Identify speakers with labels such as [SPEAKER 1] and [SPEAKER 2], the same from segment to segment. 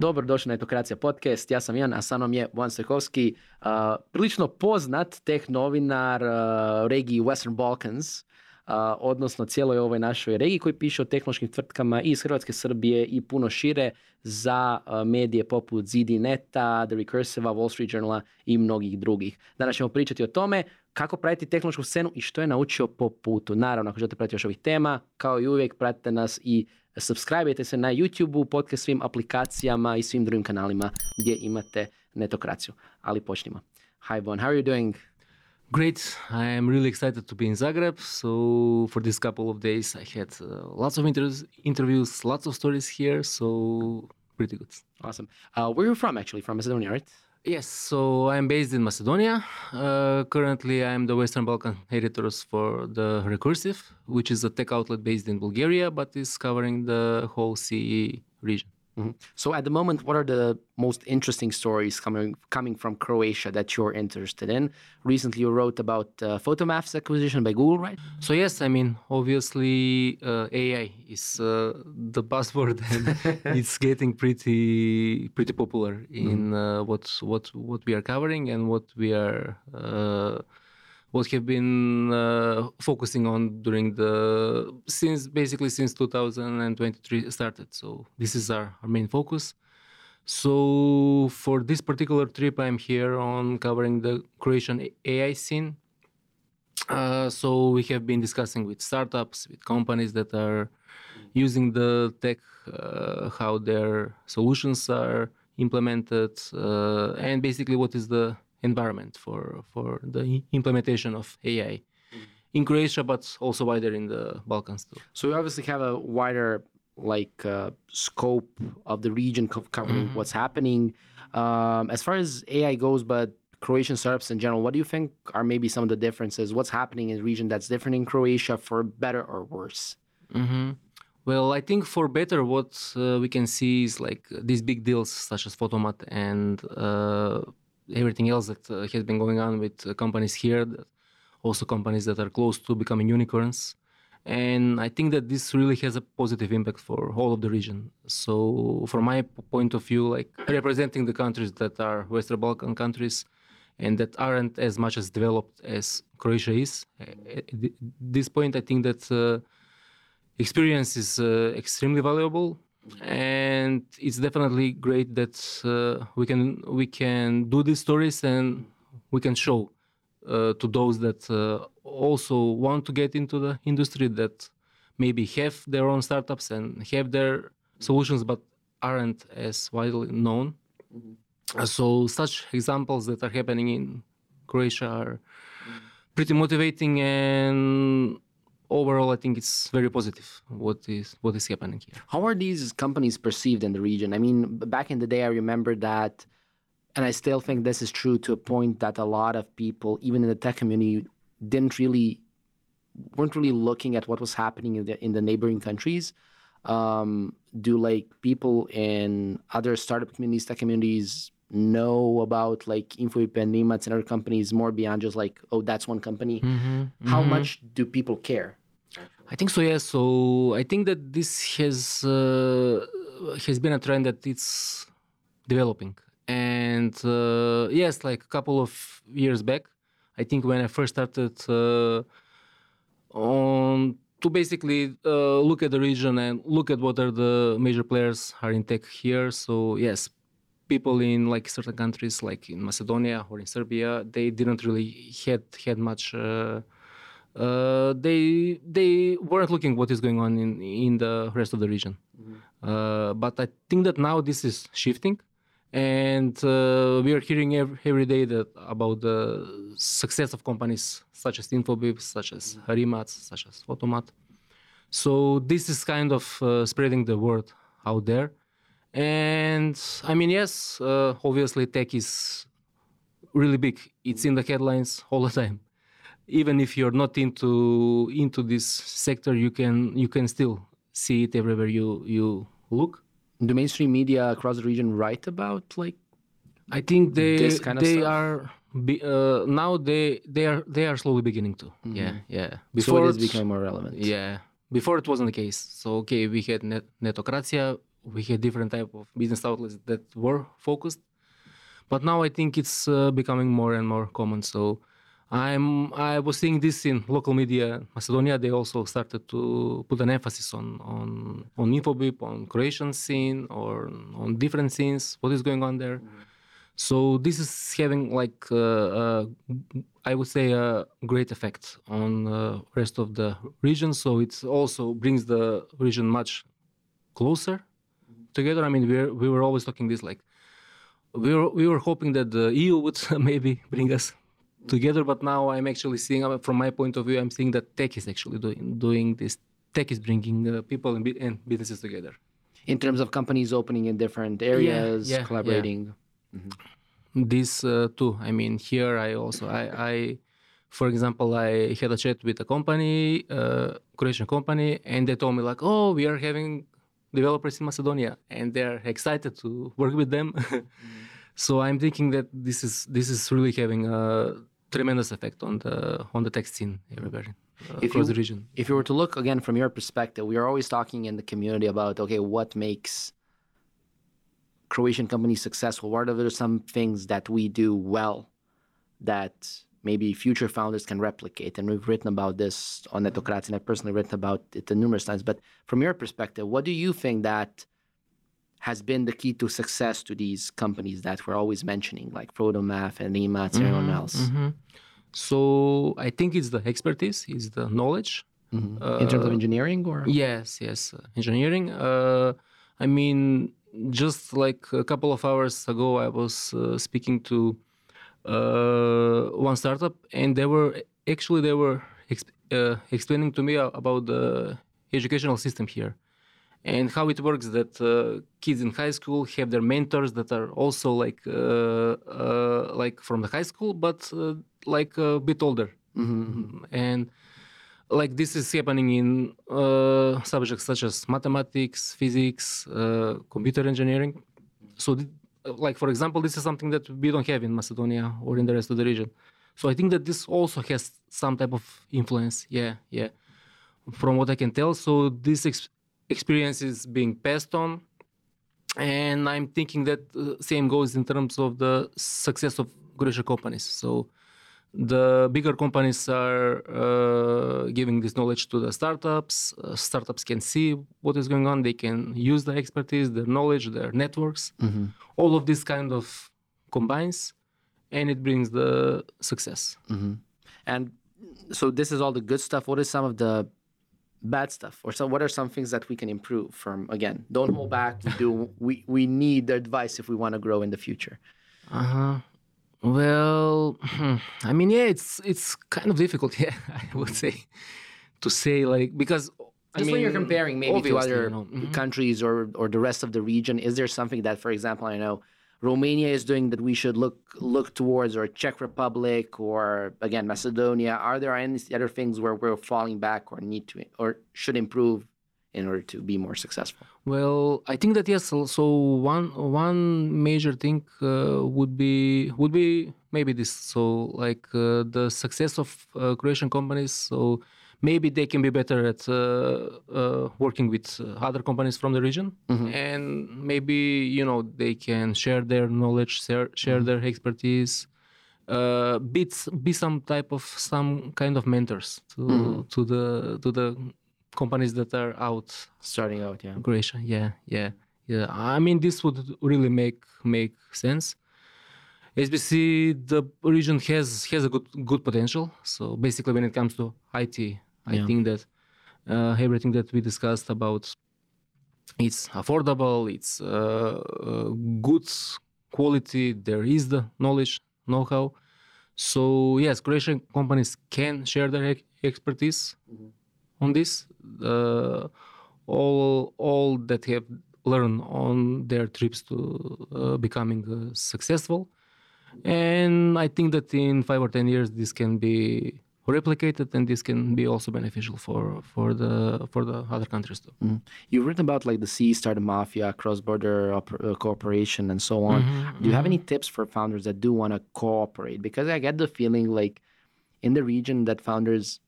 [SPEAKER 1] Dobro došli na Etokracija podcast, ja sam Jan, a sa mnom je Van Stekovski, uh, prilično poznat teh novinar uh, regiji Western Balkans, uh, odnosno cijeloj ovoj našoj regiji koji piše o tehnološkim tvrtkama iz Hrvatske, Srbije i puno šire za medije poput ZD.neta, The Recursive, Wall Street Journala i mnogih drugih. Danas ćemo pričati o tome kako pratiti tehnološku scenu i što je naučio po putu. Naravno, ako želite pratiti još ovih tema, kao i uvijek, pratite nas i subscribe se na YouTube-u, podcast svim aplikacijama i svim drugim kanalima gdje imate netokraciju. Ali počnimo. Hi Bojan, how are you doing?
[SPEAKER 2] Great. I am really excited to be in Zagreb. So for this couple of days, I had uh, lots of interviews, interviews, lots of stories here. So pretty good.
[SPEAKER 1] Awesome. Uh, where are you from, actually? From Macedonia, right?
[SPEAKER 2] Yes, so I'm based in Macedonia. Uh, currently, I'm the Western Balkan editors for the Recursive, which is a tech outlet based in Bulgaria, but is covering the whole CEE region.
[SPEAKER 1] Mm-hmm. So at the moment, what are the most interesting stories coming coming from Croatia that you're interested in? Recently, you wrote about uh, Photomath's acquisition by Google, right?
[SPEAKER 2] So yes, I mean obviously uh, AI is uh, the buzzword, and it's getting pretty pretty popular in mm-hmm. what what what we are covering and what we are uh, what have been uh, focusing on during the since basically since 2023 started. So this is our, our main focus. So for this particular trip, I'm here on covering the Croatian AI scene. Uh, so we have been discussing with startups, with companies that are using the tech, uh, how their solutions are implemented, uh, and basically what is the environment for for the implementation of AI mm. in Croatia, but also wider in the Balkans too.
[SPEAKER 1] So you obviously have a wider like uh, scope of the region covering mm-hmm. what's happening um, as far as AI goes, but Croatian startups in general. What do you think are maybe some of the differences? What's happening in the region that's different in Croatia for better or worse?
[SPEAKER 2] Mm-hmm. Well, I think for better, what uh, we can see is like these big deals such as Photomath and uh, everything else that uh, has been going on with uh, companies here, also companies that are close to becoming unicorns. And I think that this really has a positive impact for all of the region. So, from my point of view, like representing the countries that are Western Balkan countries and that aren't as much as developed as Croatia is, at this point, I think that uh, experience is uh, extremely valuable and it's definitely great that uh, we can we can do these stories and we can show uh, to those that uh, also want to get into the industry that maybe have their own startups and have their solutions but aren't as widely known. Mm-hmm. So such examples that are happening in Croatia are pretty motivating and overall, I think it's very positive what is what is happening here.
[SPEAKER 1] How are these companies perceived in the region? I mean, back in the day, I remember that, and I still think this is true to a point that a lot of people, even in the tech community, didn't really weren't really looking at what was happening in the in the neighboring countries. Um, do like people in other startup communities, tech communities know about like Infobip and Rimac and other companies more beyond just like, oh, that's one company? Mm-hmm, How mm-hmm. much do people care?
[SPEAKER 2] I think so. Yes. So I think that this has uh, has been a trend that it's developing, and uh, yes, like a couple of years back, I think when I first started uh, on to basically uh, look at the region and look at what are the major players are in tech here. So yes, people in like certain countries, like in Macedonia or in Serbia, they didn't really had had much uh, they they weren't looking what is going on in in the rest of the region. Mm-hmm. Uh, but I think that now this is shifting, and uh, we are hearing every, every day that about the success of companies such as Infobip, such as mm-hmm. Rimac, such as Photomath. So this is kind of uh, spreading the word out there, and I mean yes, uh, obviously tech is really big. It's in the headlines all the time even if you're not into into this sector, you can you can still see it everywhere you you look.
[SPEAKER 1] The mainstream media across the region write about like.
[SPEAKER 2] I think they they are be, uh, now they they are they are slowly beginning to. Mm-hmm. Yeah, yeah.
[SPEAKER 1] Before so it became more relevant.
[SPEAKER 2] Yeah, before it wasn't the case. So okay, we had Net- Netokracija, we had different type of business outlets that were focused. But now I think it's uh, becoming more and more common. So I'm I was seeing this in local media Macedonia. They also started to put an emphasis on on on Infobip, on Croatian scene, or on different scenes. What is going on there? So this is having like uh, uh, I would say a great effect on the rest of the region. So it also brings the region much closer together. I mean, we we were always talking this like we were we were hoping that the EU would maybe bring us together, but now I'm actually seeing uh, from my point of view, I'm seeing that tech is actually doing doing this. Tech is bringing uh, people and, and businesses together.
[SPEAKER 1] In terms of companies opening in different areas,
[SPEAKER 2] yeah, yeah.
[SPEAKER 1] collaborating.
[SPEAKER 2] this uh, too i mean here i also i i for example i had a chat with a company uh, croatian company and they told me like oh we are having developers in macedonia and they're excited to work with them so i'm thinking that this is this is really having a tremendous effect on the on the tech scene everywhere uh,
[SPEAKER 1] If
[SPEAKER 2] across
[SPEAKER 1] you-
[SPEAKER 2] the region
[SPEAKER 1] If you were to look again from your perspective, we are always talking in the community about okay, what makes Croatian companies successful? What are there some things that we do well that maybe future founders can replicate? And we've written about this on Netocracy, and I've personally written about it numerous times. But from your perspective, what do you think that has been the key to success to these companies that we're always mentioning, like Photomath and Emacs and everyone else?
[SPEAKER 2] Mhm. so i think it's the expertise it's the knowledge
[SPEAKER 1] In terms of
[SPEAKER 2] Uh,
[SPEAKER 1] engineering, or
[SPEAKER 2] Yes, yes, uh, engineering. Uh, I mean, just like a couple of hours ago, I was uh, speaking to uh, one startup, and they were actually they were exp- uh, explaining to me about the educational system here and how it works. That uh, kids in high school have their mentors that are also like uh, uh, like from the high school, but uh, like a bit older, and like this is happening in uh, subjects such as mathematics, physics, uh, computer engineering. So, th- like for example, this is something that we don't have in Macedonia or in the rest of the region. So I think that this also has some type of influence. Yeah, yeah. From what I can tell, so this ex- experience is being passed on, and I'm thinking that uh, same goes in terms of the success of Croatian companies. So the bigger companies are uh, giving this knowledge to the startups. Uh, startups can see what is going on. They can use the expertise, their knowledge, their networks. All of this kind of combines, and it brings the success.
[SPEAKER 1] And so this is all the good stuff. What is some of the bad stuff, or so? What are some things that we can improve from? Again, don't hold back. We do. We we need the advice if we want to grow in the future.
[SPEAKER 2] Uh huh. Well, I mean, yeah, it's it's kind of difficult. Yeah, I would say to say like because I
[SPEAKER 1] Just when you're comparing maybe to other
[SPEAKER 2] you know, mhm.
[SPEAKER 1] countries or or the rest of the region, is there something that, for example, I know Romania is doing that we should look look towards, or Czech Republic, or again Macedonia? Are there any other things where we're falling back or need to or should improve in order to be more successful?
[SPEAKER 2] Well, I think that yes. So one one major thing uh, would be would be maybe this. So like uh, the success of uh, Croatian companies. So maybe they can be better at uh, uh, working with uh, other companies from the region, and maybe you know they can share their knowledge, share share their expertise. Uh, be, be some type of some kind of mentors to to the to the companies that are out
[SPEAKER 1] Starting out, yeah.
[SPEAKER 2] Croatia. Yeah, yeah, yeah. I mean, this would really make make sense. SBC, the region has has a good good potential. So basically, when it comes to IT, I
[SPEAKER 1] Yeah.
[SPEAKER 2] think that uh, everything that we discussed about it's affordable, it's uh, uh, good quality. There is the knowledge, know-how. So yes, Croatian companies can share their ex- expertise on this. Uh, all all that they have learned on their trips to uh, becoming uh, successful, and I think that in five or ten years this can be replicated and this can be also beneficial for for the for the other countries too. Mm-hmm.
[SPEAKER 1] You've written about like the CEE startup mafia, cross-border uh, op- uh, cooperation, and so on. Mm-hmm, do you have mm-hmm. any tips for founders that do want to cooperate? Because I get the feeling like in the region that founders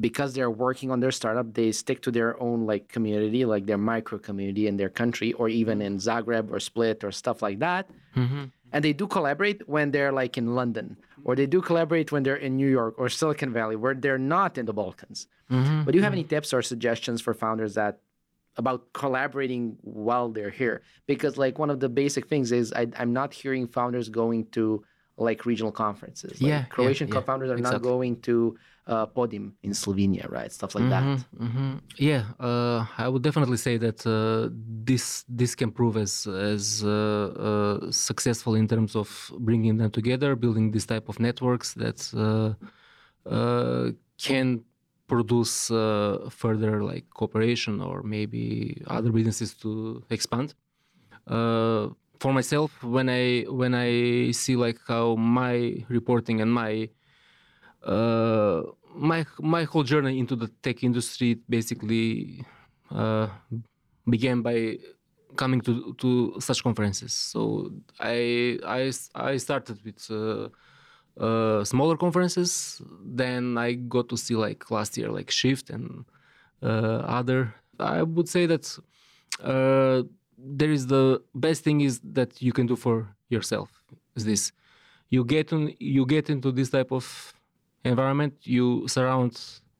[SPEAKER 1] because they're working on their startup, they stick to their own like community, like their micro community in their country, or even in Zagreb or Split or stuff like that.
[SPEAKER 2] Mm-hmm.
[SPEAKER 1] And they do collaborate when they're like in London, or they do collaborate when they're in New York or Silicon Valley, where they're not in the Balkans.
[SPEAKER 2] Mm-hmm.
[SPEAKER 1] But do you have any tips or suggestions for founders that about collaborating while they're here? Because like one of the basic things is I, I'm not hearing founders going to like regional conferences. Like
[SPEAKER 2] Yeah, yeah,
[SPEAKER 1] Croatian
[SPEAKER 2] yeah,
[SPEAKER 1] co-founders are not going to uh, Podim in Slovenia, right? Stuff like that.
[SPEAKER 2] hmm Yeah, uh, I would definitely say that uh, this this can prove as as uh, uh, successful in terms of bringing them together, building this type of networks that uh, uh, can produce uh, further like cooperation or maybe other businesses to expand. Uh, for myself, when I when I see like how my reporting and my uh, my my whole journey into the tech industry basically uh, began by coming to to such conferences. So I I I started with uh, uh, smaller conferences. Then I got to see like last year like Shift and uh, other. I would say that uh, there is the best thing is that you can do for yourself. Is this. You get on you get into this type of environment you surround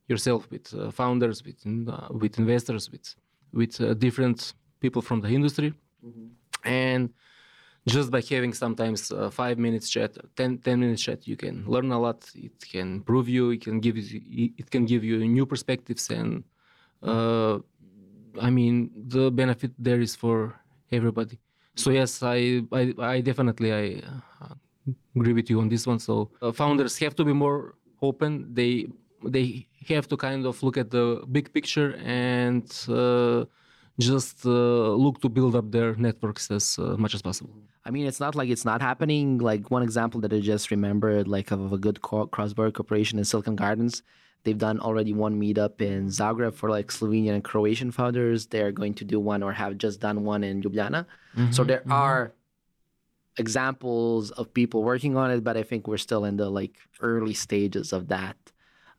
[SPEAKER 2] yourself with uh, founders with uh, with investors with with uh, different people from the industry. And just by having sometimes uh, five minutes chat 10, 10 minutes chat you can learn a lot. It can improve you it can give you it can give you new perspectives and uh, i mean the benefit there is for everybody so yes i i, I definitely i uh, agree with you on this one so uh, founders have to be more open they they have to kind of look at the big picture and uh, just uh, look to build up their networks as uh, much as possible
[SPEAKER 1] I mean, it's not like it's not happening. Like one example that I just remembered, like of a good cross-border cooperation in Silicon Gardens. They've done already one meetup in Zagreb for like Slovenian and Croatian founders. They're going to do one or have just done one in Ljubljana. So mm-hmm, there mm-hmm. are examples of people working on it, but I think we're still in the like early stages of that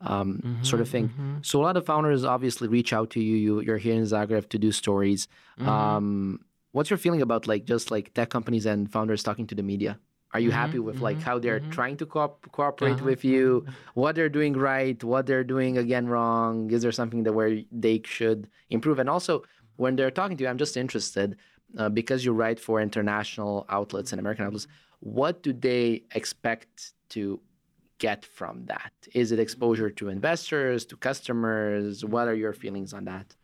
[SPEAKER 1] um, mm-hmm, sort of thing. So a lot of founders obviously reach out to you. you you're here in Zagreb to do stories. Um, what's your feeling about like just like tech companies and founders talking to the media? Are you mm-hmm, happy with like mm-hmm, how they're mm-hmm. trying to co- cooperate
[SPEAKER 2] Uh-huh,
[SPEAKER 1] with you? Uh-huh, uh-huh. What they're doing right? What they're doing again wrong? Is there something that where they should improve? And also, when they're talking to you, I'm just interested uh, because you write for international outlets and American outlets. What do they expect to get from that? Is it exposure to investors, to customers? What are your feelings on that?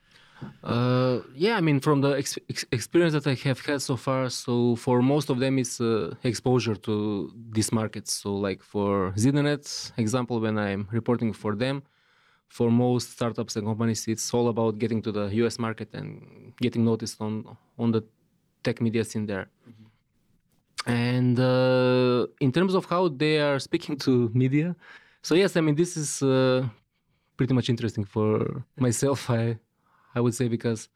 [SPEAKER 2] Uh, yeah, I mean, from the ex- ex- experience that I have had so far, so for most of them, it's uh, exposure to these markets. So, like for ZDNet example, when I'm reporting for them, for most startups and companies, it's all about getting to the US market and getting noticed on on the tech media scene there. And uh, in terms of how they are speaking to media, so yes, I mean, this is uh, pretty much interesting for myself. I I would say because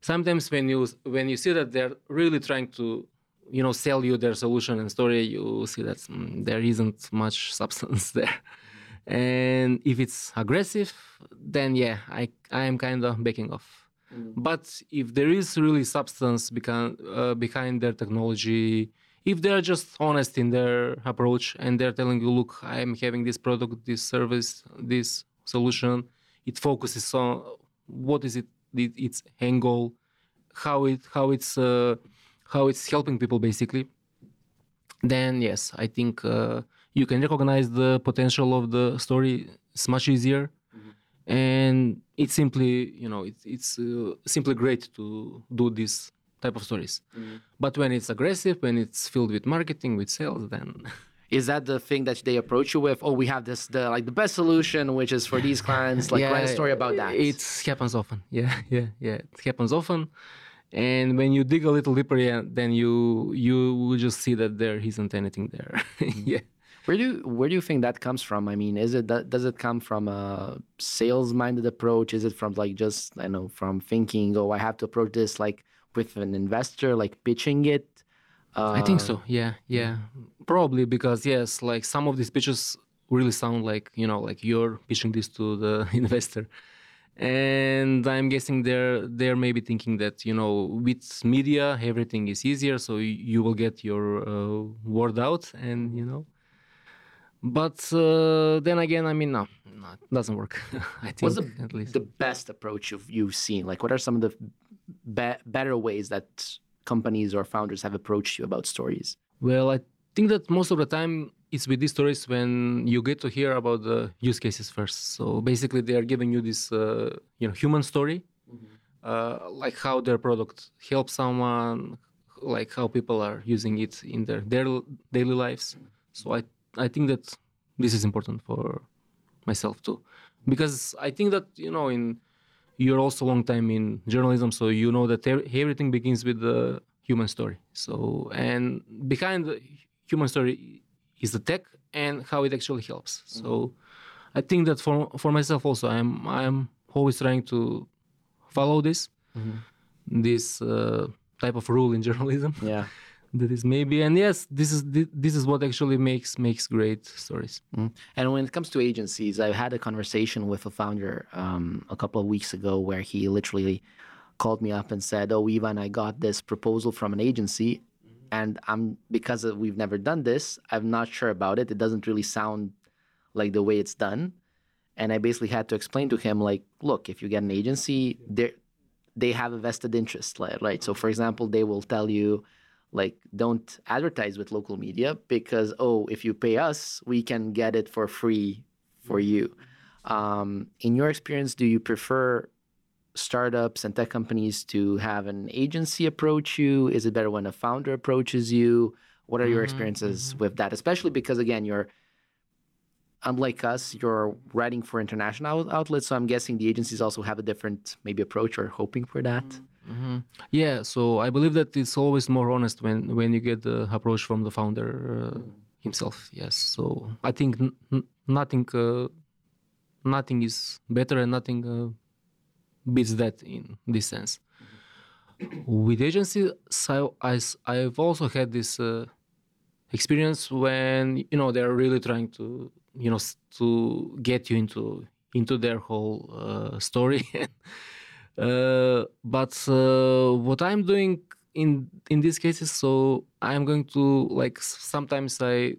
[SPEAKER 2] sometimes when you when you see that they're really trying to you know sell you their solution and story, you see that mm, there isn't much substance there. And if it's aggressive, then yeah, I I am kind of backing off. But if there is really substance behind uh, behind their technology, if they're just honest in their approach and they're telling you, look, I'm having this product, this service, this solution, it focuses on what is it, it its end goal, how it how it's uh, how it's helping people basically. Then yes, I think uh, you can recognize the potential of the story. It's much easier and it's simply you know it's it's uh, simply great to do this type of stories but when it's aggressive when it's filled with marketing with sales then
[SPEAKER 1] Is that the thing that they approach you with? Oh, we have this the like the best solution, which is for these clients. Like write a story about that.
[SPEAKER 2] it happens often yeah yeah yeah it happens often and when you dig a little deeper yeah, then you you will just see that there isn't anything there mm-hmm. yeah
[SPEAKER 1] Where do where do you think that comes from? I mean, is it that does it come from a sales minded approach? Is it from like just I know from thinking, oh, I have to approach this like with an investor, like pitching it? Uh,
[SPEAKER 2] I think so. Yeah, yeah. Probably because yes, like some of these pitches really sound like you know like you're pitching this to the investor and i'm guessing they're they're maybe thinking that you know with media everything is easier so you will get your uh, word out and you know but uh, then again i mean no, no it doesn't work i think
[SPEAKER 1] What's the,
[SPEAKER 2] at least
[SPEAKER 1] the best approach you've, you've seen? Like, what are some of the be- better ways that companies or founders have approached you about stories?
[SPEAKER 2] Well, I think that most of the time it's with these stories when you get to hear about the use cases first. So basically, they are giving you this, uh, you know, human story, uh, like how their product helps someone, like how people are using it in their their daily lives. So I I think that this is important for myself too, because I think that you know in you're also a long time in journalism, so you know that everything begins with the human story. So and behind the human story is the tech and how it actually helps. So I think that for for myself also, I'm I'm always trying to follow this this uh, type of rule in journalism.
[SPEAKER 1] Yeah.
[SPEAKER 2] That is maybe and yes, this is this is what actually makes makes great stories.
[SPEAKER 1] Mm. And when it comes to agencies, I had a conversation with a founder um, a couple of weeks ago where he literally called me up and said, "Oh, Ivan, I got this proposal from an agency, and I'm because we've never done this, I'm not sure about it. It doesn't really sound like the way it's done." And I basically had to explain to him, like, look, if you get an agency, they they have a vested interest, right? So, for example, they will tell you, like, don't advertise with local media because, oh, if you pay us, we can get it for free for you. Um, in your experience, do you prefer startups and tech companies to have an agency approach you? Is it better when a founder approaches you? What are your
[SPEAKER 2] Mhm,
[SPEAKER 1] experiences with that? Especially because, again, you're unlike us, you're writing for international outlets. So I'm guessing the agencies also have a different maybe approach or hoping for that.
[SPEAKER 2] Hmm Yeah, so I believe that it's always more honest when when you get the approach from the founder uh, himself. Yes, so I think n- nothing uh, nothing is better and nothing uh, beats that in this sense. With agency, so I, I've also had this uh, experience when you know they're really trying to you know to get you into into their whole uh, story but uh, what i'm doing in in these cases so i'm going to like sometimes i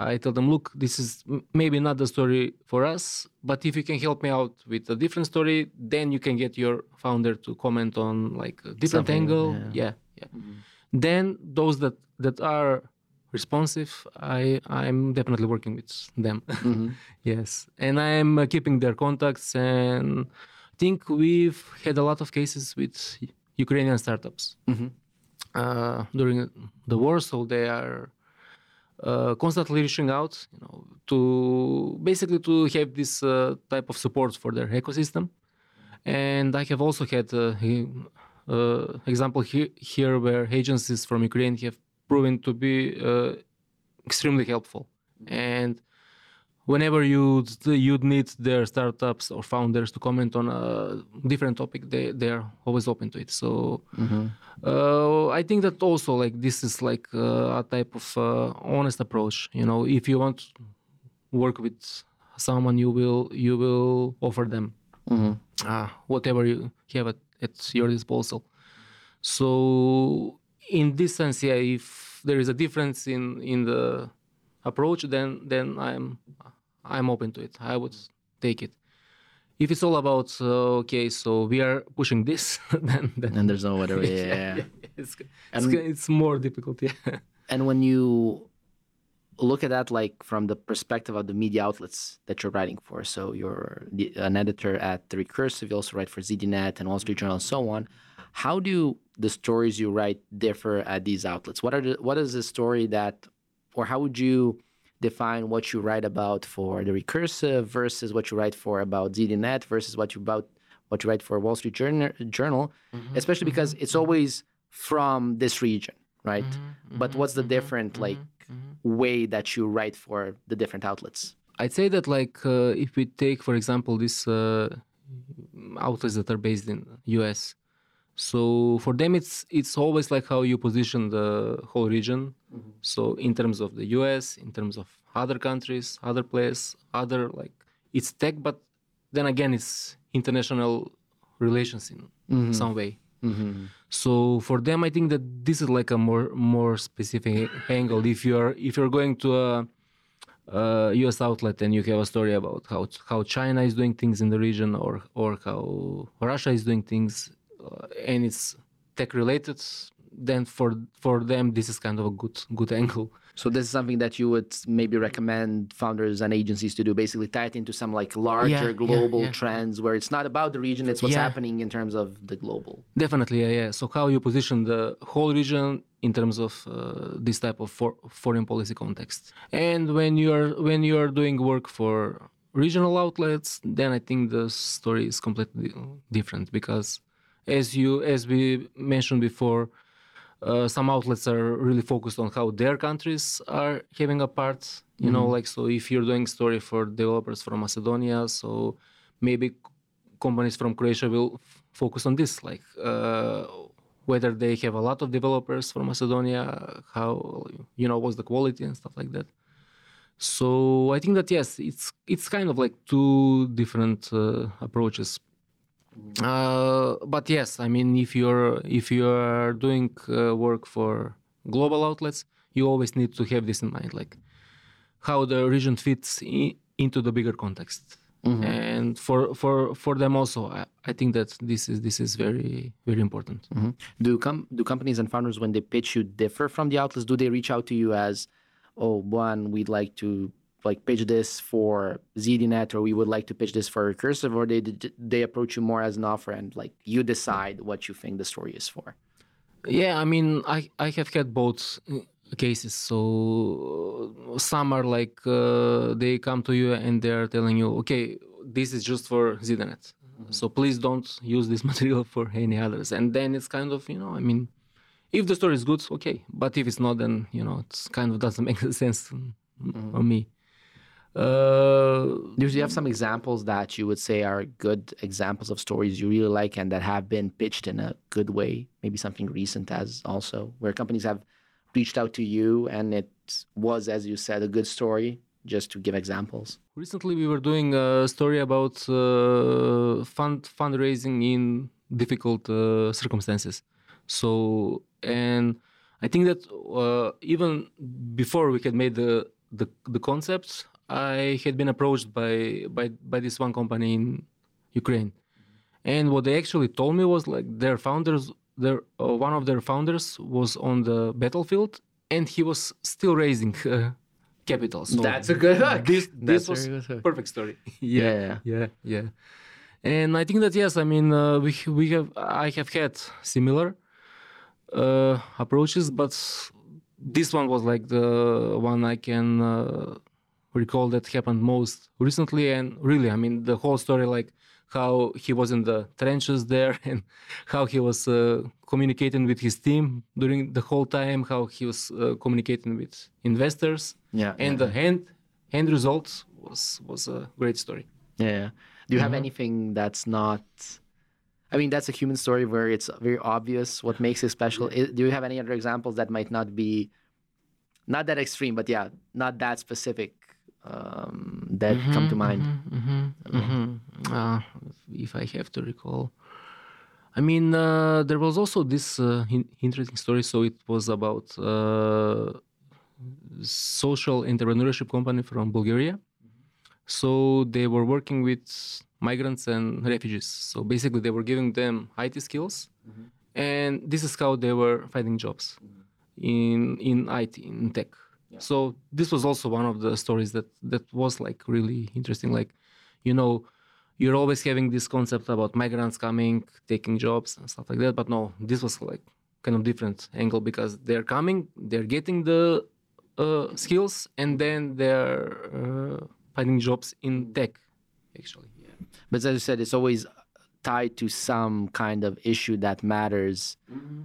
[SPEAKER 2] i tell them look this is maybe not the story for us but if you can help me out with a different story then you can get your founder to comment on like a different
[SPEAKER 1] Something,
[SPEAKER 2] angle
[SPEAKER 1] yeah.
[SPEAKER 2] yeah yeah then those that that are responsive i i'm definitely working with them
[SPEAKER 1] Mhm.
[SPEAKER 2] yes and i'm uh, keeping their contacts and i think we've had a lot of cases with ukrainian startups
[SPEAKER 1] Mhm.
[SPEAKER 2] uh, during the war. So they are uh, constantly reaching out you know to basically to have this uh, type of support for their ecosystem. And i have also had uh, uh, example he- here where agencies from ukraine have proven to be uh, extremely helpful. And whenever you'd you'd need their startups or founders to comment on a different topic they they are always open to it so
[SPEAKER 1] Mhm.
[SPEAKER 2] uh, I think that also like this is like uh, a type of uh, honest approach. You know, if you want to work with someone, you will you will offer them
[SPEAKER 1] Mhm.
[SPEAKER 2] uh, whatever you have at, at your disposal. So in this sense, yeah, if there is a difference in in the approach, then then I'm I'm open to it. I would take it. If it's all about uh, okay, so we are pushing this, then then
[SPEAKER 1] And there's no other way. Yeah.
[SPEAKER 2] it's, it's,
[SPEAKER 1] And-
[SPEAKER 2] it's more difficult. Yeah.
[SPEAKER 1] And when you look at that, like from the perspective of the media outlets that you're writing for, so you're the, an editor at the Recursive, you also write for ZDNet and Wall Street Journal and so on. How do the stories you write differ at these outlets? What are the, what is the story that, or how would you define what you write about for the Recursive versus what you write for about ZDNet versus what you about what you write for Wall Street Journal, Journal especially because mm-hmm, it's mm-hmm. always from this region, right? But what's the different like way that you write for the different outlets?
[SPEAKER 2] I'd say that like uh, if we take for example these uh, outlets that are based in US, so for them it's it's always like how you position the whole region. So in terms of the US, in terms of other countries, other places, other like it's tech, but then again it's international relations in
[SPEAKER 1] Mhm.
[SPEAKER 2] some way.
[SPEAKER 1] Mhm.
[SPEAKER 2] So for them, I think that this is like a more more specific angle. If you're if you're going to a, a U.S. outlet and you have a story about how how China is doing things in the region, or or how Russia is doing things, and it's tech related, then for for them this is kind of a good good angle.
[SPEAKER 1] So this is something that you would maybe recommend founders and agencies to do, basically tie it into some like larger
[SPEAKER 2] yeah,
[SPEAKER 1] global
[SPEAKER 2] yeah.
[SPEAKER 1] trends where it's not about the region, it's what's
[SPEAKER 2] Yeah.
[SPEAKER 1] happening in terms of the global.
[SPEAKER 2] Definitely, yeah, yeah. So how you position the whole region in terms of uh, this type of for, foreign policy context, and when you are when you are doing work for regional outlets, then I think the story is completely different because, as you as we mentioned before, uh, some outlets are really focused on how their countries are having a part. You know, like so if you're doing story for developers from Macedonia, so maybe companies from Croatia will f- focus on this, like uh, whether they have a lot of developers from Macedonia, how you know what's the quality and stuff like that. So I think that yes, it's it's kind of like two different uh, approaches. Uh, but yes, I mean, if you're if you are doing uh, work for global outlets, you always need to have this in mind, like how the region fits into the bigger context. And for for for them also, I, I think that this is this is very very important.
[SPEAKER 1] Mhm. Do com- do companies and founders when they pitch you differ from the outlets? Do they reach out to you as, oh, one, we'd like to like pitch this for ZDNet, or we would like to pitch this for Recursive, or they they approach you more as an offer and like you decide what you think the story is for?
[SPEAKER 2] Yeah, I mean, I I have had both uh, cases. So some are like uh, they come to you and they are telling you, okay, this is just for ZDNet, so please don't use this material for any others. And then it's kind of you know, I mean, if the story is good, okay, but if it's not, then you know, it's kind of doesn't make sense mm, on me. Uh,
[SPEAKER 1] Do you have some examples that you would say are good examples of stories you really like and that have been pitched in a good way? Maybe something recent as also where companies have reached out to you and it was, as you said, a good story. Just to give examples.
[SPEAKER 2] Recently, we were doing a story about uh, fund fundraising in difficult uh, circumstances. So, and I think that uh, even before we had made the, the the concept, I had been approached by by by this one company in Ukraine, and what they actually told me was like their founders, their uh, one of their founders was on the battlefield, and he was still raising. Uh, capital. So
[SPEAKER 1] That's a good hook.
[SPEAKER 2] This this was perfect story.
[SPEAKER 1] Yeah.
[SPEAKER 2] yeah, yeah. And I think that yes, I mean uh, we we have I have had similar uh, approaches, but this one was like the one I can uh, recall that happened most recently. And really, I mean the whole story, like how he was in the trenches there and how he was uh, communicating with his team during the whole time, how he was uh, communicating with investors
[SPEAKER 1] Yeah.
[SPEAKER 2] and the end end result was was a great story
[SPEAKER 1] Yeah. Do you have anything that's not? I mean, that's a human story where it's very obvious what makes it special. I- Do you have any other examples that might not be, not that extreme, but yeah, not that specific um, that come to mind?
[SPEAKER 2] Uh, if i have to recall. I mean uh, there was also this uh, in- interesting story. So it was about uh, social entrepreneurship company from bulgaria. So they were working with migrants and refugees. So basically they were giving them it skills. And this is how they were finding jobs in in it in tech so this was also one of the stories that that was like really interesting. Like you know you're always having this concept about migrants coming taking jobs and stuff like that but no this was like kind of different angle because they're coming they're getting the uh, skills and then they're uh, finding jobs in tech actually. Yeah.
[SPEAKER 1] But as you said, it's always tied to some kind of issue that matters,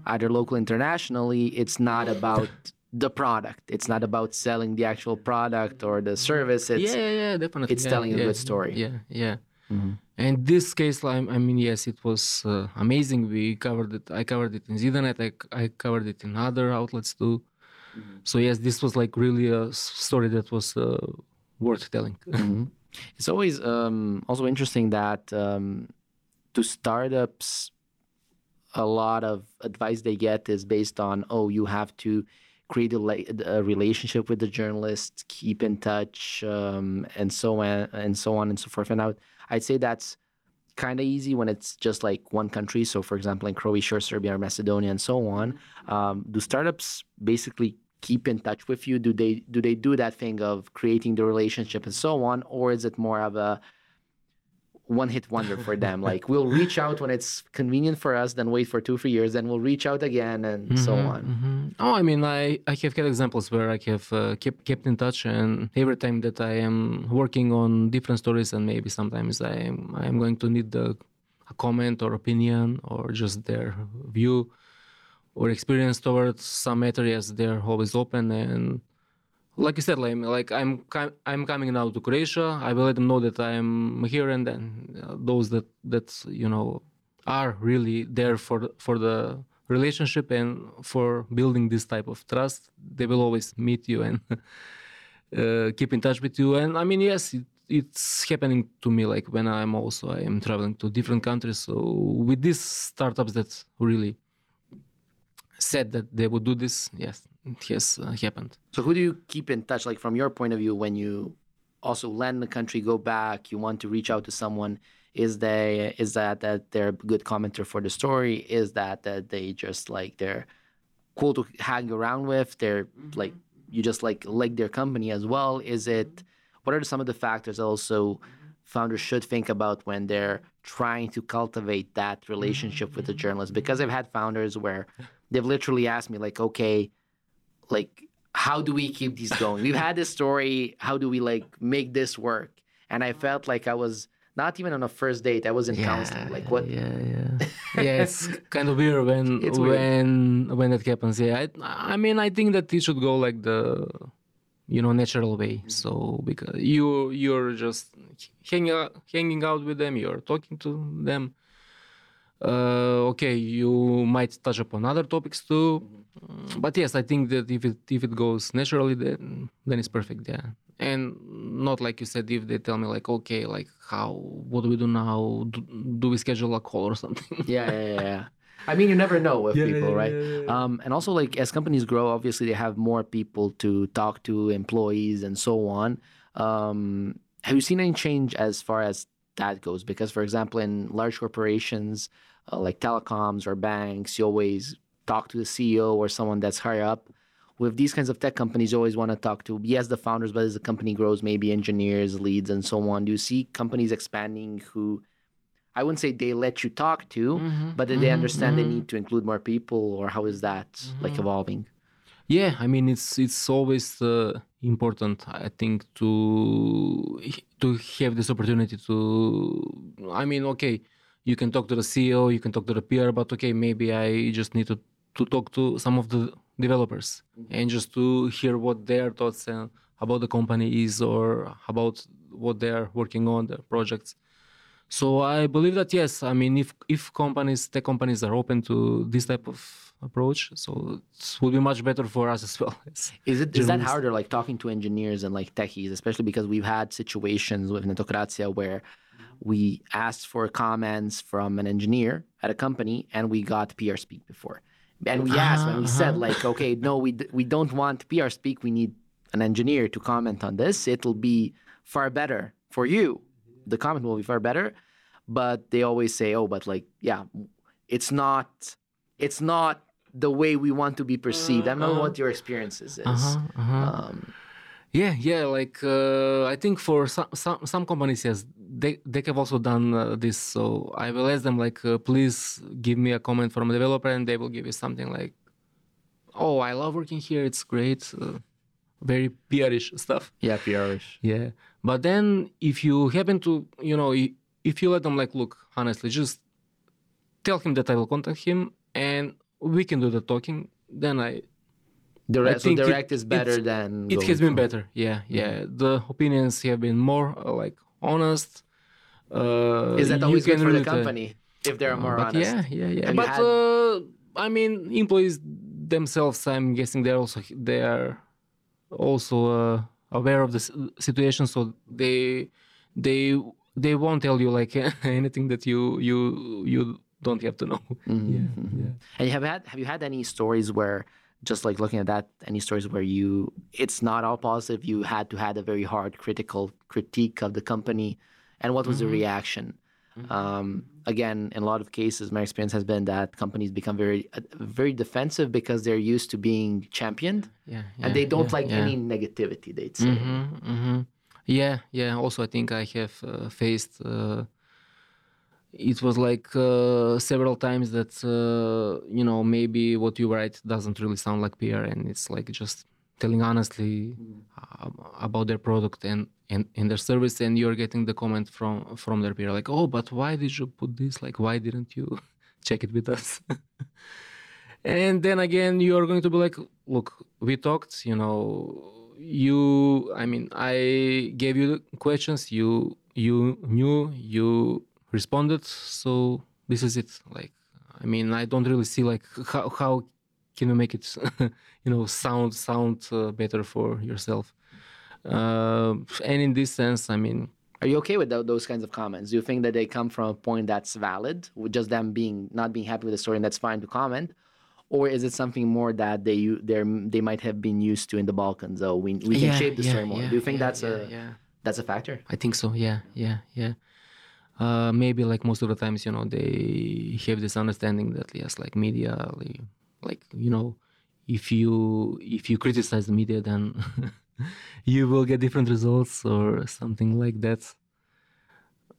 [SPEAKER 1] either local, internationally. It's not about the product. It's not about selling the actual product or the service. It's
[SPEAKER 2] yeah, yeah, yeah, definitely.
[SPEAKER 1] it's
[SPEAKER 2] yeah,
[SPEAKER 1] telling a good story.
[SPEAKER 2] Yeah, yeah.
[SPEAKER 1] Mhm.
[SPEAKER 2] And this case, I, I mean, yes, it was uh, amazing. We covered it. I covered it in ZDNet. I, I covered it in other outlets too. So yes, this was like really a story that was uh, worth telling.
[SPEAKER 1] Mhm. It's always um, also interesting that um, to startups, a lot of advice they get is based on, oh, you have to create a, a relationship with the journalist, keep in touch, um, and so on and so on and so forth. And I would, I'd say that's kind of easy when it's just like one country. So, for example, in Croatia or Serbia or Macedonia and so on, um, do startups basically keep in touch with you? Do they do they do that thing of creating the relationship and so on, or is it more of a one hit wonder for them? like we'll reach out when it's convenient for us, then wait for two three years, then we'll reach out again and so
[SPEAKER 2] Mhm,
[SPEAKER 1] on.
[SPEAKER 2] mhm. Oh, I mean, I, I have had examples where I have uh, kept kept in touch, and every time that I am working on different stories, and maybe sometimes I am I am going to need the, a comment or opinion or just their view or experience towards some matter. Yes, they're always open and. Like you said, like, I'm I'm coming now to Croatia. I will let them know that I'm here, and then uh, those that that you know are really there for for the relationship and for building this type of trust they will always meet you and uh, keep in touch with you and i mean yes it, it's happening to me like when i'm also i am traveling to different countries so with these startups that really said that they would do this yes it has uh, happened
[SPEAKER 1] So who do you keep in touch? Like from your point of view, when you also land the country, go back, you want to reach out to someone. Is they is that that they're a good commenter for the story? Is that that they just like they're cool to hang around with? They're mm-hmm. like you just like like their company as well. Is it mm-hmm. what are some of the factors also mm-hmm. founders should think about when they're trying to cultivate that relationship with the journalist? Because I've had founders where they've literally asked me like, okay, like how do we keep these going? We've had this story. How do we like make this work? And I felt like I was not even on a first date. I was in counseling. Like what?
[SPEAKER 2] yeah yeah yeah it's kind of weird when
[SPEAKER 1] It's weird.
[SPEAKER 2] when when that happens yeah I, I mean i think that it should go like the you know natural way
[SPEAKER 1] Mm-hmm.
[SPEAKER 2] so because you you're just hanging out, hanging out with them you're talking to them uh, okay you might touch upon other topics too
[SPEAKER 1] Mm-hmm.
[SPEAKER 2] Mm, but yes i think that if it if it goes naturally then then it's perfect yeah and not like you said if they tell me like okay like how what do we do now do, do we schedule a call or something
[SPEAKER 1] Yeah, yeah, yeah, yeah. I mean, you never know with people, right?
[SPEAKER 2] yeah,
[SPEAKER 1] Um, and also, like as companies grow, obviously they have more people to talk to, employees, and so on. Um, have you seen any change as far as that goes? Because, for example, in large corporations uh, like telecoms or banks, you always talk to the CEO or someone that's higher up. With these kinds of tech companies, you always want to talk to yes the founders, but as the company grows, maybe engineers, leads, and so on. Do you see companies expanding who? I wouldn't say they let you talk to,
[SPEAKER 2] Mhm,
[SPEAKER 1] but that they
[SPEAKER 2] mhm,
[SPEAKER 1] understand they
[SPEAKER 2] mhm.
[SPEAKER 1] need to include more people, or how is that like
[SPEAKER 2] Mhm.
[SPEAKER 1] evolving?
[SPEAKER 2] Yeah, I mean it's it's always uh, important, I think, to to have this opportunity to. I mean, okay, you can talk to the CEO, you can talk to the PR, but okay, maybe I just need to to talk to some of the developers and just to hear what their thoughts and about the company is or about what they are working on, their projects. So I believe that yes, I mean if if companies, tech companies are open to this type of approach, so it would be much better for us as well.
[SPEAKER 1] Is it is that harder, like talking to engineers and like techies, especially because we've had situations with Netokracija where we asked for comments from an engineer at a company and we got PR speak before, and we asked and we said
[SPEAKER 2] Uh-huh.
[SPEAKER 1] like, okay, no, we d- we don't want PR speak. We need an engineer to comment on this. It'll be far better for you. The comment will be far better, but they always say, oh, but like, yeah, it's not, it's not the way we want to be perceived. I don't know
[SPEAKER 2] Uh-huh.
[SPEAKER 1] what your experiences is.
[SPEAKER 2] Uh-huh, uh-huh.
[SPEAKER 1] Um,
[SPEAKER 2] Yeah, yeah. Like uh, I think for some, some some companies, yes, they they have also done uh, this. So I will ask them like, uh, please give me a comment from a developer, and they will give you something like, "Oh, I love working here. It's great." Uh, very PR-ish stuff.
[SPEAKER 1] yeah, PRish.
[SPEAKER 2] Yeah. But then if you happen to, you know, if you let them like, look, honestly, just tell him that I will contact him, and we can do the talking. Then I
[SPEAKER 1] Direct, so
[SPEAKER 2] think it-
[SPEAKER 1] direct is better
[SPEAKER 2] it-
[SPEAKER 1] than.
[SPEAKER 2] it has been better yeah yeah the opinions have been more uh, like honest uh,
[SPEAKER 1] Is that always good for the company if they're
[SPEAKER 2] Uh,
[SPEAKER 1] more
[SPEAKER 2] but
[SPEAKER 1] honest?
[SPEAKER 2] yeah yeah yeah
[SPEAKER 1] Have
[SPEAKER 2] but
[SPEAKER 1] had-
[SPEAKER 2] uh, i mean employees themselves, I'm guessing they're also they are also uh, aware of the situation, so they they they won't tell you like anything that you you you don't have to know.
[SPEAKER 1] Mhm,
[SPEAKER 2] Yeah,
[SPEAKER 1] mhm.
[SPEAKER 2] yeah.
[SPEAKER 1] And you have had have you had any stories where just like looking at that, any stories where you it's not all positive, you had to had a very hard critical critique of the company, and what was the
[SPEAKER 2] Mhm.
[SPEAKER 1] Reaction? Um, again, in a lot of cases, my experience has been that companies become very uh, very defensive because they're used to being championed,
[SPEAKER 2] Yeah,
[SPEAKER 1] and they don't
[SPEAKER 2] yeah,
[SPEAKER 1] like
[SPEAKER 2] yeah.
[SPEAKER 1] any negativity. They'd say.
[SPEAKER 2] Mhm, mhm. Yeah, yeah. Also, I think I have uh, faced. Uh, it was like uh, several times that uh, you know maybe what you write doesn't really sound like PR, and it's like just telling honestly uh, about their product and, and and their service, and you're getting the comment from from their peer like, oh, but why did you put this? Like, why didn't you check it with us? and then again you are going to be like look we talked you know you i mean i gave you the questions you you knew you responded so this is it like i mean i don't really see like how, how can you make it you know sound sound uh, better for yourself uh, and in this sense i mean
[SPEAKER 1] Are you okay with tho- those kinds of comments? Do you think that they come from a point that's valid, with just them being not being happy with the story, and that's fine to comment, or is it something more that they they they might have been used to in the Balkans? Oh, we we can
[SPEAKER 2] Yeah,
[SPEAKER 1] shape the
[SPEAKER 2] yeah,
[SPEAKER 1] story more.
[SPEAKER 2] yeah,
[SPEAKER 1] Do you think that's a that's a factor?
[SPEAKER 2] I think so. Yeah, yeah, yeah. Uh, maybe like most of the times, you know, they have this understanding that yes, like media, like, like you know, if you if you criticize the media, then you will get different results or something like that.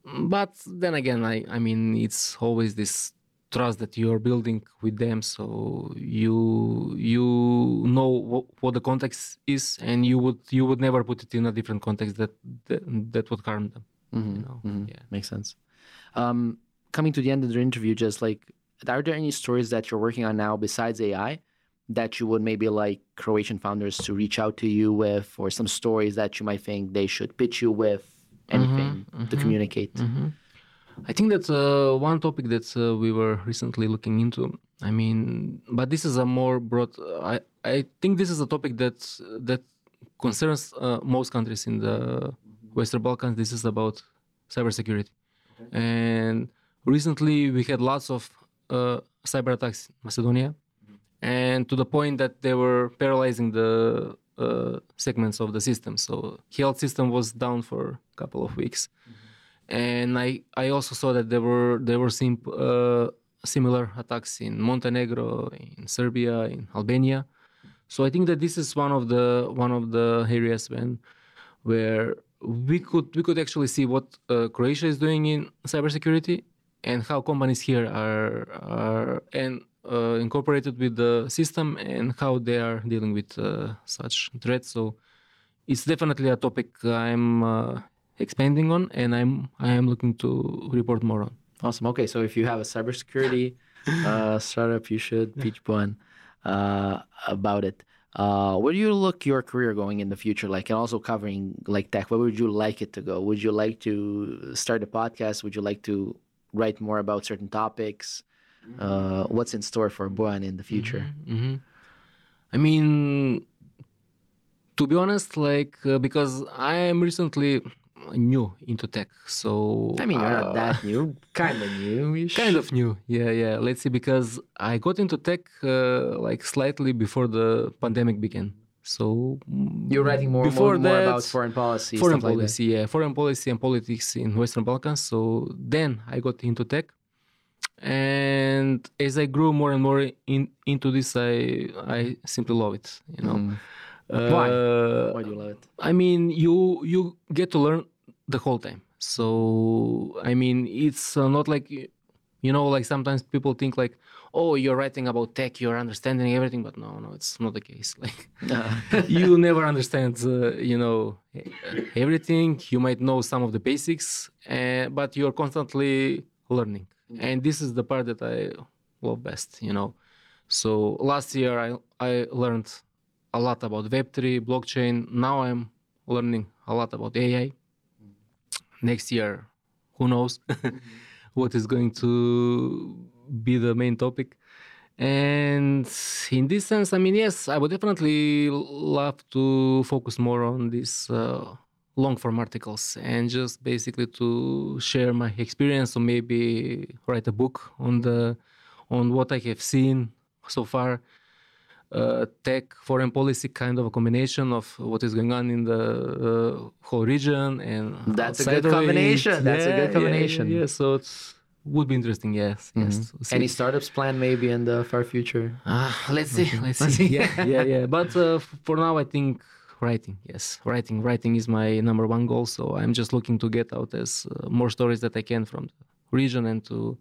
[SPEAKER 2] But then again, I I mean, it's always this trust that you are building with them, so you you know what, what the context is, and you would you would never put it in a different context that that, that would harm them.
[SPEAKER 1] Mm-hmm.
[SPEAKER 2] You know? Yeah.
[SPEAKER 1] Makes sense. Um, coming to the end of the interview, just like, are there any stories that you're working on now besides AI that you would maybe like Croatian founders to reach out to you with, or some stories that you might think they should pitch you with? Anything to
[SPEAKER 2] mhm.
[SPEAKER 1] communicate?
[SPEAKER 2] Mhm. I think that's uh, one topic that uh, we were recently looking into. I mean, but this is a more broad. I I think this is a topic that that concerns uh, most countries in the Western Balkans. This is about cybersecurity, and recently we had lots of uh, cyber attacks in Macedonia, and to the point that they were paralyzing the uh, segments of the system. So health system was down for a couple of weeks and I, I also saw that there were there were uh, similar attacks in Montenegro, in Serbia, in Albania. So I think that this is one of the one of the areas when where we could we could actually see what uh, Croatia is doing in cybersecurity and how companies here are are and uh, incorporated with the system and how they are dealing with uh, such threats. So it's definitely a topic I'm uh, expanding on, and I'm I am looking to report more on.
[SPEAKER 1] Awesome. Okay, so if you have a cybersecurity uh, startup, you should pitch one uh, about it. Uh, where do you look your career going in the future? Like, and also covering like tech. Where would you like it to go? Would you like to start a podcast? Would you like to write more about certain topics? Uh, what's in store for Bojan in the future?
[SPEAKER 2] hmm I mean, to be honest, like uh, because I am recently new into tech, so
[SPEAKER 1] I mean, you're
[SPEAKER 2] uh,
[SPEAKER 1] not that new, kind of new.
[SPEAKER 2] Kind of new yeah yeah let's see because i got into tech uh, like slightly before the pandemic began so mm,
[SPEAKER 1] You're writing more,
[SPEAKER 2] before
[SPEAKER 1] more, more about foreign policy,
[SPEAKER 2] foreign
[SPEAKER 1] stuff like that.
[SPEAKER 2] policy yeah foreign policy and politics in western balkans so then i got into tech and as i grew more and more in, into this i i simply love it you know
[SPEAKER 1] Mm.
[SPEAKER 2] Why?
[SPEAKER 1] Why do you love it?
[SPEAKER 2] I mean, you you get to learn the whole time. So I mean, it's uh, not like you know, like sometimes people think like, oh, you're writing about tech, you're understanding everything, but no, no, it's not the case. Like you never understand, uh, you know, everything. You might know some of the basics, uh, but you're constantly learning, and this is the part that I love best. You know, so last year I I learned a lot about Web3, blockchain. Now I'm learning a lot about AI. Next year, who knows what is going to be the main topic. And in this sense, I mean, yes, I would definitely love to focus more on these uh, long form articles and just basically to share my experience or maybe write a book on the on what I have seen so far. Uh, tech foreign policy kind of a combination of what is going on in the uh, whole region and
[SPEAKER 1] That's a good
[SPEAKER 2] of it.
[SPEAKER 1] combination. That's a
[SPEAKER 2] Yeah,
[SPEAKER 1] good
[SPEAKER 2] yeah,
[SPEAKER 1] combination.
[SPEAKER 2] Yeah, yeah, so it's would be interesting. Yes, yes.
[SPEAKER 1] Mhm.
[SPEAKER 2] to see.
[SPEAKER 1] Any startups planned maybe in the far future?
[SPEAKER 2] Ah, let's see. Let's
[SPEAKER 1] Let's
[SPEAKER 2] see. yeah, yeah, yeah. But uh, for now, I think writing. Yes, writing. Writing is my number one goal. So I'm just looking to get out as uh, more stories that I can from the region and to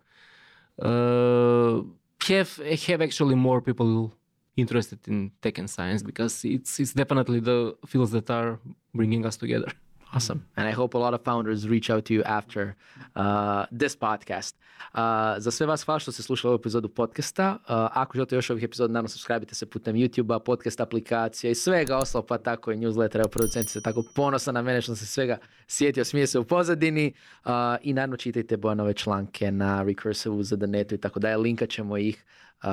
[SPEAKER 2] uh, have have actually more people interested in tech and science because it's it's definitely the fields that are bringing us together.
[SPEAKER 1] Awesome. And I hope a lot of founders reach out to you after uh, this podcast. Uh, za sve vas hvala što ste slušali ovu epizodu podcasta. Uh, ako želite još ovih epizoda, naravno subscribe se putem YouTube-a, podcast aplikacija i svega ostalo, pa tako i newslettera. Evo, producent se tako ponosan na mene što se svega sjetio, smije se u pozadini. Uh, I naravno čitajte Bojanove članke na Recursive za Netu i tako dalje. Linkat ćemo ih uh,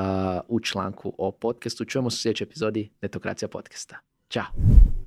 [SPEAKER 1] u članku o podcastu. Čujemo se u sljedećoj epizodi Netokracija podcasta. Ćao.